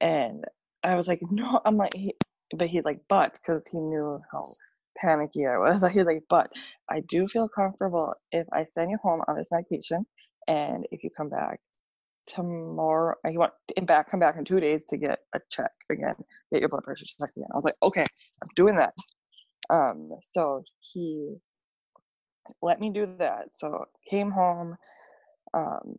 Speaker 2: And I was like, no, I'm like, he, but he's like, but because he knew how panicky I was. He's like, but I do feel comfortable if I send you home on this medication, and if you come back tomorrow, I want in back, come back in two days to get a check again, get your blood pressure checked again. I was like, okay, I'm doing that. Um, so he let me do that. So came home, um,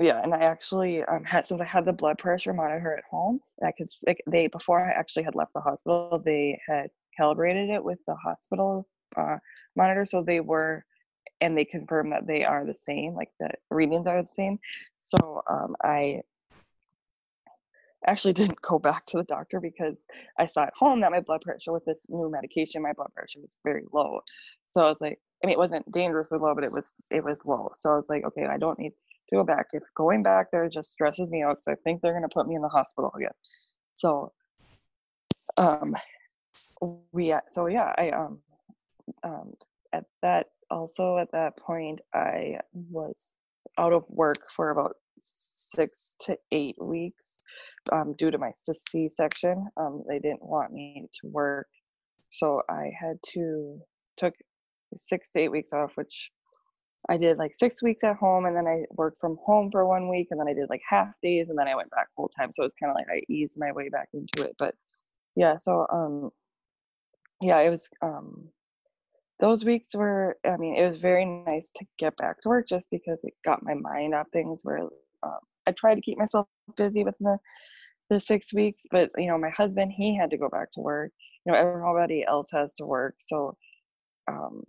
Speaker 2: yeah and i actually um, had since i had the blood pressure monitor at home i could like, they before i actually had left the hospital they had calibrated it with the hospital uh, monitor so they were and they confirmed that they are the same like the readings are the same. So um, i actually didn't go back to the doctor because i saw at home that my blood pressure with this new medication my blood pressure was very low. So i was like i mean it wasn't dangerously low but it was it was low. So i was like okay i don't need to go back. If going back there just stresses me out because I think they're going to put me in the hospital again. So, um, we so yeah, I um, um, at that also at that point I was out of work for about six to eight weeks um, due to my C-section. Um, they didn't want me to work, so I had to took six to eight weeks off, which I did like six weeks at home and then I worked from home for one week and then I did like half days and then I went back full time. So it was kind of like I eased my way back into it. But yeah, so um yeah, it was um those weeks were I mean, it was very nice to get back to work just because it got my mind off things where um, I tried to keep myself busy with the the six weeks, but you know, my husband he had to go back to work. You know, everybody else has to work. So um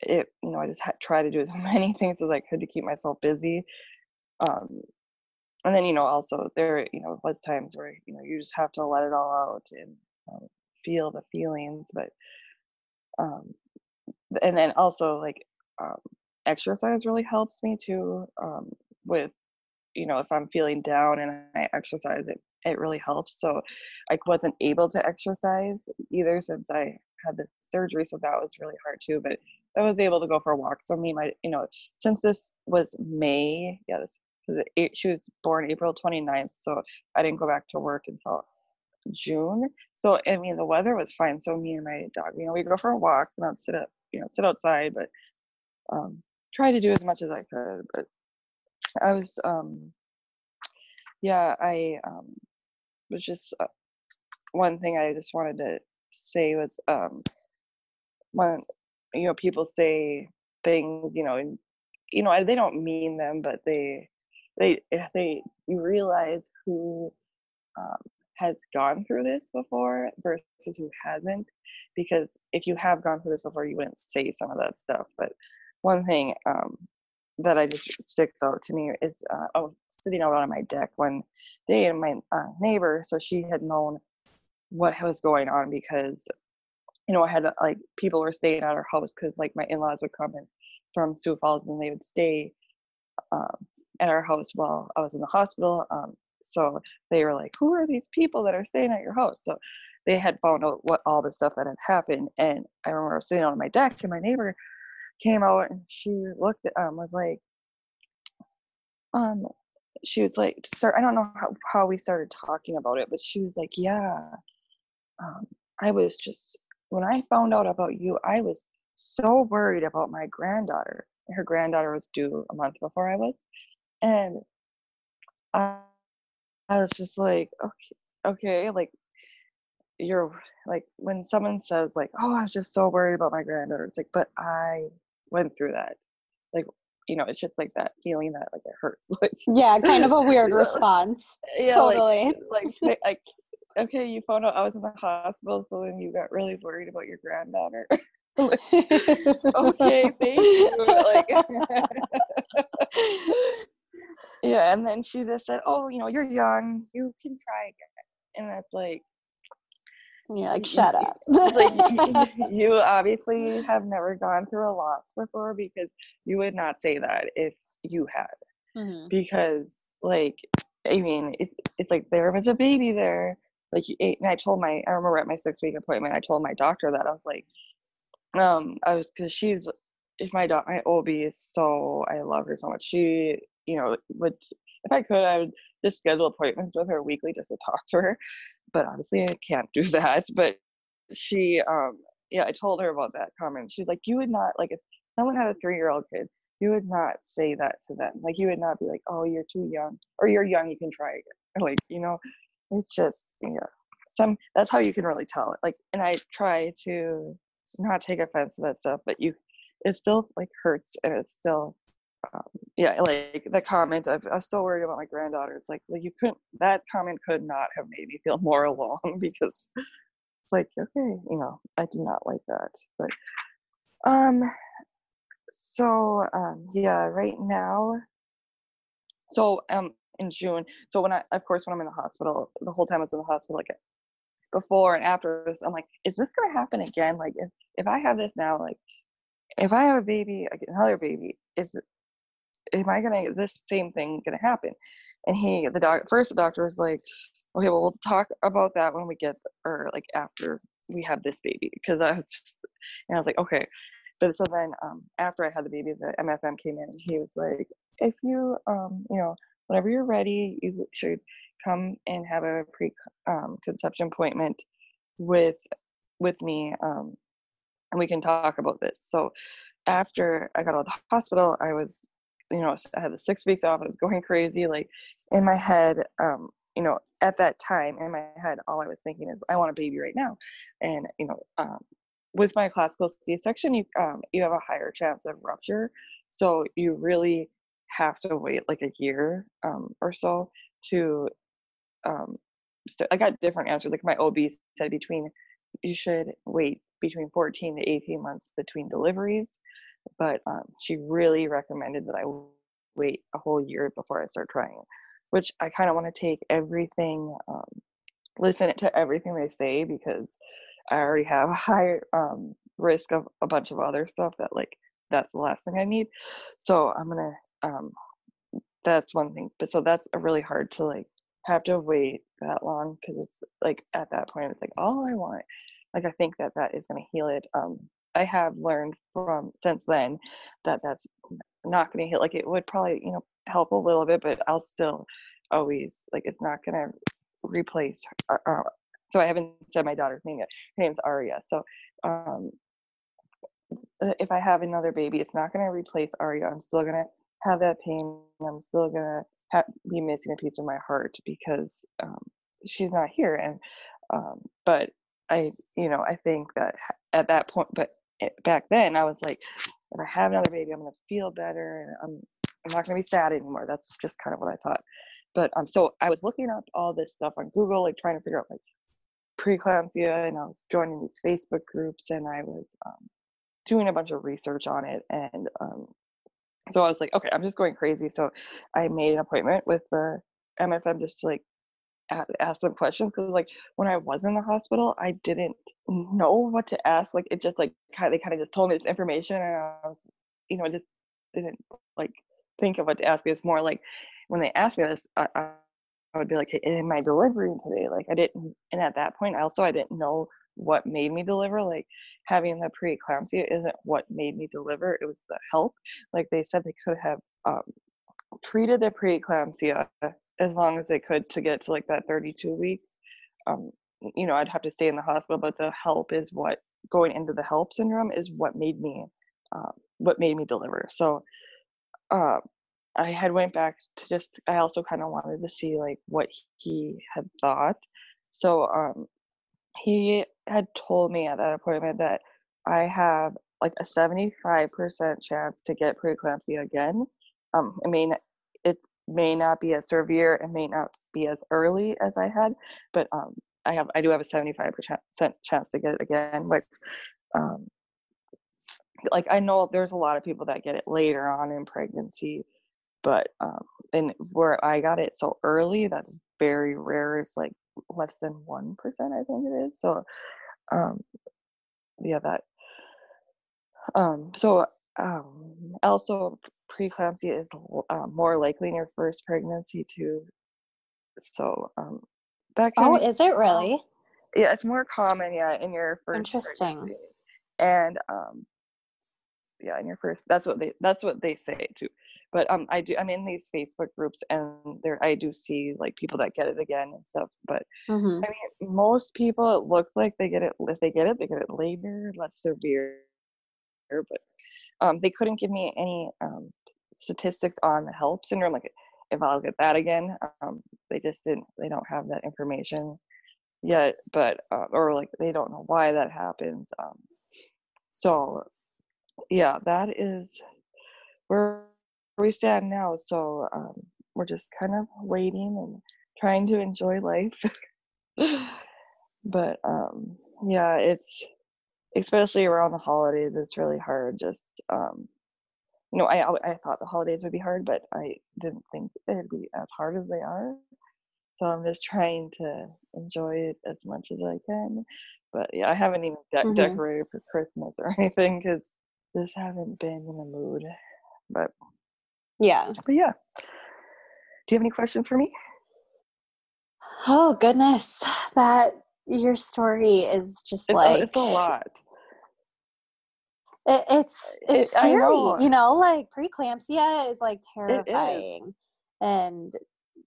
Speaker 2: it you know i just had, try to do as many things as i could to keep myself busy um and then you know also there you know was times where you know you just have to let it all out and um, feel the feelings but um and then also like um exercise really helps me too um with you know if i'm feeling down and i exercise it it really helps so i wasn't able to exercise either since i had the surgery so that was really hard too but I was able to go for a walk. So me, my, you know, since this was May, yeah, this she was born April 29th, so I didn't go back to work until June. So I mean, the weather was fine. So me and my dog, you know, we go for a walk, not sit up, you know, sit outside, but um, try to do as much as I could. But I was, um, yeah, I um, was just uh, one thing I just wanted to say was um when you know people say things you know and you know they don't mean them but they they they you realize who um, has gone through this before versus who hasn't because if you have gone through this before you wouldn't say some of that stuff but one thing um, that I just sticks out to me is uh, was sitting out on my deck one day and my uh, neighbor so she had known what was going on because you know I had like people were staying at our house because like my in-laws would come in from Sioux Falls and they would stay um, at our house while I was in the hospital. Um, so they were like, "Who are these people that are staying at your house?" So they had found out what all the stuff that had happened, and I remember sitting on my deck, and my neighbor came out and she looked at um was like, um, she was like, "Sir, I don't know how how we started talking about it, but she was like, "Yeah, um, I was just when I found out about you, I was so worried about my granddaughter. Her granddaughter was due a month before I was, and I, I was just like, okay, okay, like you're like when someone says like, oh, I'm just so worried about my granddaughter. It's like, but I went through that. Like, you know, it's just like that feeling that like it hurts.
Speaker 1: yeah, kind of a weird response.
Speaker 2: Yeah,
Speaker 1: totally.
Speaker 2: Like, like, like, okay, you found out I was in the hospital, so then you got really worried about your granddaughter. okay, thank you. Like, yeah, and then she just said, "Oh, you know, you're young, you can try again," and that's like,
Speaker 1: yeah, like shut up.
Speaker 2: like you obviously have never gone through a loss before because you would not say that if you had, mm-hmm. because like I mean, it's it's like there was a baby there. Like, you a and I told my, I remember at my six week appointment, I told my doctor that I was like, um i was because she's if my dog my ob is so i love her so much she you know would if i could i would just schedule appointments with her weekly just to talk to her but obviously i can't do that but she um yeah i told her about that comment she's like you would not like if someone had a three year old kid you would not say that to them like you would not be like oh you're too young or you're young you can try again like you know it's just yeah some that's how you can really tell it like and i try to not take offense to that stuff, but you, it still like hurts and it's still, um, yeah, like the comment of I'm still worried about my granddaughter. It's like, well, you couldn't. That comment could not have made me feel more alone because it's like, okay, you know, I did not like that, but um, so um, yeah, right now, so um, in June. So when I, of course, when I'm in the hospital, the whole time I was in the hospital, like before and after this i'm like is this going to happen again like if, if i have this now like if i have a baby another baby is am i to this same thing to happen and he the doc first the doctor was like okay well we'll talk about that when we get or like after we have this baby because i was just and i was like okay but so then um after i had the baby the mfm came in and he was like if you um you know whenever you're ready you should come and have a pre-conception um, appointment with with me um, and we can talk about this. So after i got out of the hospital i was you know i had the six weeks off i was going crazy like in my head um, you know at that time in my head all i was thinking is i want a baby right now. And you know um, with my classical c-section you um, you have a higher chance of rupture. So you really have to wait like a year um, or so to um so i got different answers like my ob said between you should wait between 14 to 18 months between deliveries but um, she really recommended that i wait a whole year before i start trying which i kind of want to take everything um, listen to everything they say because i already have a high um, risk of a bunch of other stuff that like that's the last thing i need so i'm gonna um, that's one thing but so that's a really hard to like have to wait that long because it's like at that point it's like all I want. Like I think that that is to heal it. Um, I have learned from since then that that's not to heal. Like it would probably you know help a little bit, but I'll still always like it's not to replace. Her, uh, so I haven't said my daughter's name yet. Her name's Aria. So um, if I have another baby, it's not going to replace Aria. I'm still going to have that pain. I'm still going to ha- be missing a piece of my heart because um, she's not here and um, but I, you know, I think that at that point, but back then I was like, if I have another baby, I'm gonna feel better, and I'm I'm not gonna be sad anymore. That's just kind of what I thought. But um, so I was looking up all this stuff on Google, like trying to figure out like preeclampsia, and I was joining these Facebook groups, and I was um, doing a bunch of research on it, and um, so I was like, okay, I'm just going crazy. So I made an appointment with the MFM just to like ask some questions because like when I was in the hospital, I didn't know what to ask. Like it just like kind they kind of just told me this information, and I was, you know, just didn't like think of what to ask. It was more like when they asked me this, I, I would be like, hey, "Am I delivering today?" Like I didn't, and at that point, also I didn't know what made me deliver. Like having the preeclampsia isn't what made me deliver. It was the HELLP. Like they said, they could have um, treated the preeclampsia as long as they could to get to like that 32 weeks. Um, you know, I'd have to stay in the hospital, but the HELLP is what going into the HELLP syndrome is what made me uh, what made me deliver. So uh, I had went back to just I also kind of wanted to see like what he had thought. So um, he had told me at that appointment that I have like a 75% chance to get preeclampsia again. Um, I mean, it may not be as severe and may not be as early as I had, but um, I have I do have a 75% chance to get it again. Like, um, like I know there's a lot of people that get it later on in pregnancy, but um, and where I got it so early, that's very rare. It's like less than one percent, I think it is. So, um, yeah, that. Um, so um, also preeclampsia is uh, more likely in your first pregnancy too. So um,
Speaker 1: that can oh, be, is it really?
Speaker 2: Yeah, it's more common. Yeah, in your first.
Speaker 1: Interesting. Pregnancy.
Speaker 2: And um, yeah, in your first. That's what they. That's what they say too. But um, I do. I'm in these Facebook groups, and there I do see like people that get it again and stuff. But mm-hmm. I mean, most people it looks like they get it. If they get it, they get it later, less severe. But um, they couldn't give me any um, statistics on the HELLP syndrome, like if I'll get that again. Um, they just didn't. They don't have that information yet, but uh, or like they don't know why that happens. Um, so yeah, that is where we stand now. So um, we're just kind of waiting and trying to enjoy life. but um, yeah, it's especially around the holidays. It's really hard. Just um, you know, I I thought the holidays would be hard, but I didn't think it'd be as hard as they are. So I'm just trying to enjoy it as much as I can. But yeah, I haven't even de- mm-hmm. decorated for Christmas or anything because just haven't been in the mood. But
Speaker 1: yeah,
Speaker 2: but yeah. Do you have any questions for me?
Speaker 1: Oh goodness, that your story is just
Speaker 2: it's
Speaker 1: like
Speaker 2: a, it's a lot.
Speaker 1: It, it's it's it, scary, know. you know. Like preeclampsia is like terrifying, is. and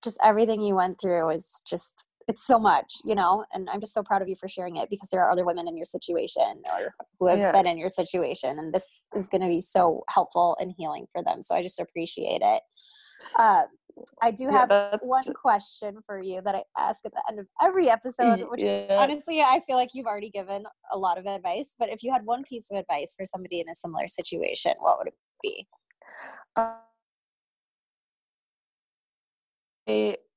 Speaker 1: just everything you went through is just it's so much, you know. And I'm just so proud of you for sharing it because there are other women in your situation or who have yeah. been in your situation, and this is going to be so helpful and healing for them. So I just appreciate it. Uh, I do have yeah, one question for you that I ask at the end of every episode, which yeah. honestly, I feel like you've already given a lot of advice. But if you had one piece of advice for somebody in a similar situation, what would it be?
Speaker 2: Uh,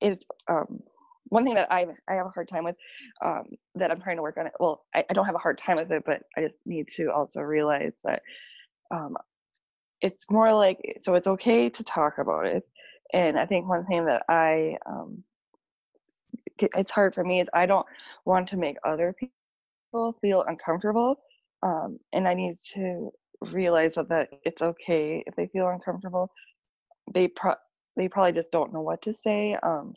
Speaker 2: is um, one thing that I I have a hard time with um, that I'm trying to work on it. Well, I, I, don't have a hard time with it, but I just need to also realize that um, it's more like so it's okay to talk about it and i think one thing that i um, it's hard for me is i don't want to make other people feel uncomfortable um, and i need to realize that, that it's okay if they feel uncomfortable they pro- they probably just don't know what to say um,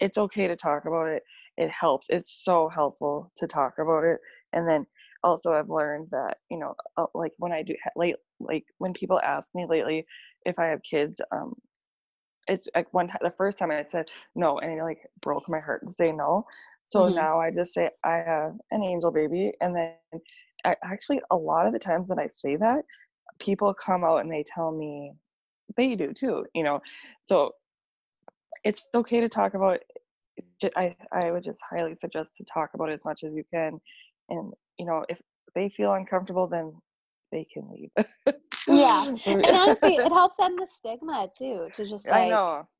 Speaker 2: it's okay to talk about it it helps it's so helpful to talk about it and then also i've learned that you know uh, like when i do late like when people ask me lately if i have kids um it's like one time the first time i said no and it like broke my heart to say no so mm-hmm. now i just say i have an angel baby and then I, actually a lot of the times that i say that people come out and they tell me they do too you know so it's okay to talk about I, I would just highly suggest to talk about it as much as you can. And, you know, if they feel uncomfortable, then they can leave.
Speaker 1: yeah. And honestly, it helps end the stigma too, to just like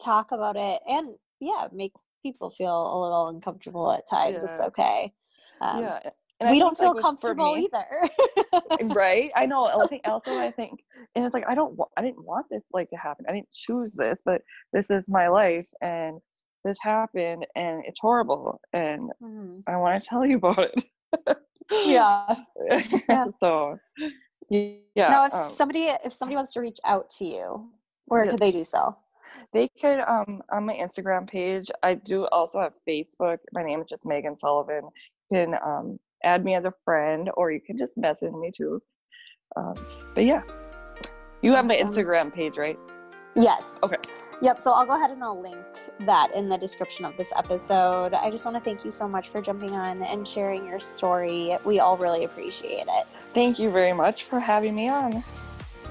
Speaker 1: talk about it and yeah, make people feel a little uncomfortable at times. Yeah. It's okay. Um, yeah. And we don't feel like comfortable me,
Speaker 2: either. right? I know. I think also I think and it's like I don't I didn't want this like to happen. I didn't choose this, but this is my life and this happened and it's horrible and mm-hmm. I want to tell you about it.
Speaker 1: yeah.
Speaker 2: yeah. So yeah.
Speaker 1: Now if um, somebody if somebody wants to reach out to you, where yes. could they do so?
Speaker 2: They could um on my Instagram page. I do also have Facebook. My name is just Megan Sullivan. You can um add me as a friend or you can just message me too. Um, but yeah. You have awesome. my Instagram page, right?
Speaker 1: Yes.
Speaker 2: Okay.
Speaker 1: Yep. So I'll go ahead and I'll link that in the description of this episode. I just want to thank you so much for jumping on and sharing your story. We all really appreciate it.
Speaker 2: Thank you very much for having me on.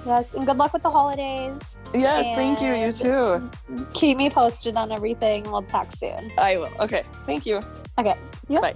Speaker 1: Yes. And good luck with the holidays.
Speaker 2: Yes. And thank you. You too.
Speaker 1: Keep me posted on everything. We'll talk soon.
Speaker 2: I will. Okay. Thank you.
Speaker 1: Okay.
Speaker 2: Yep. Bye.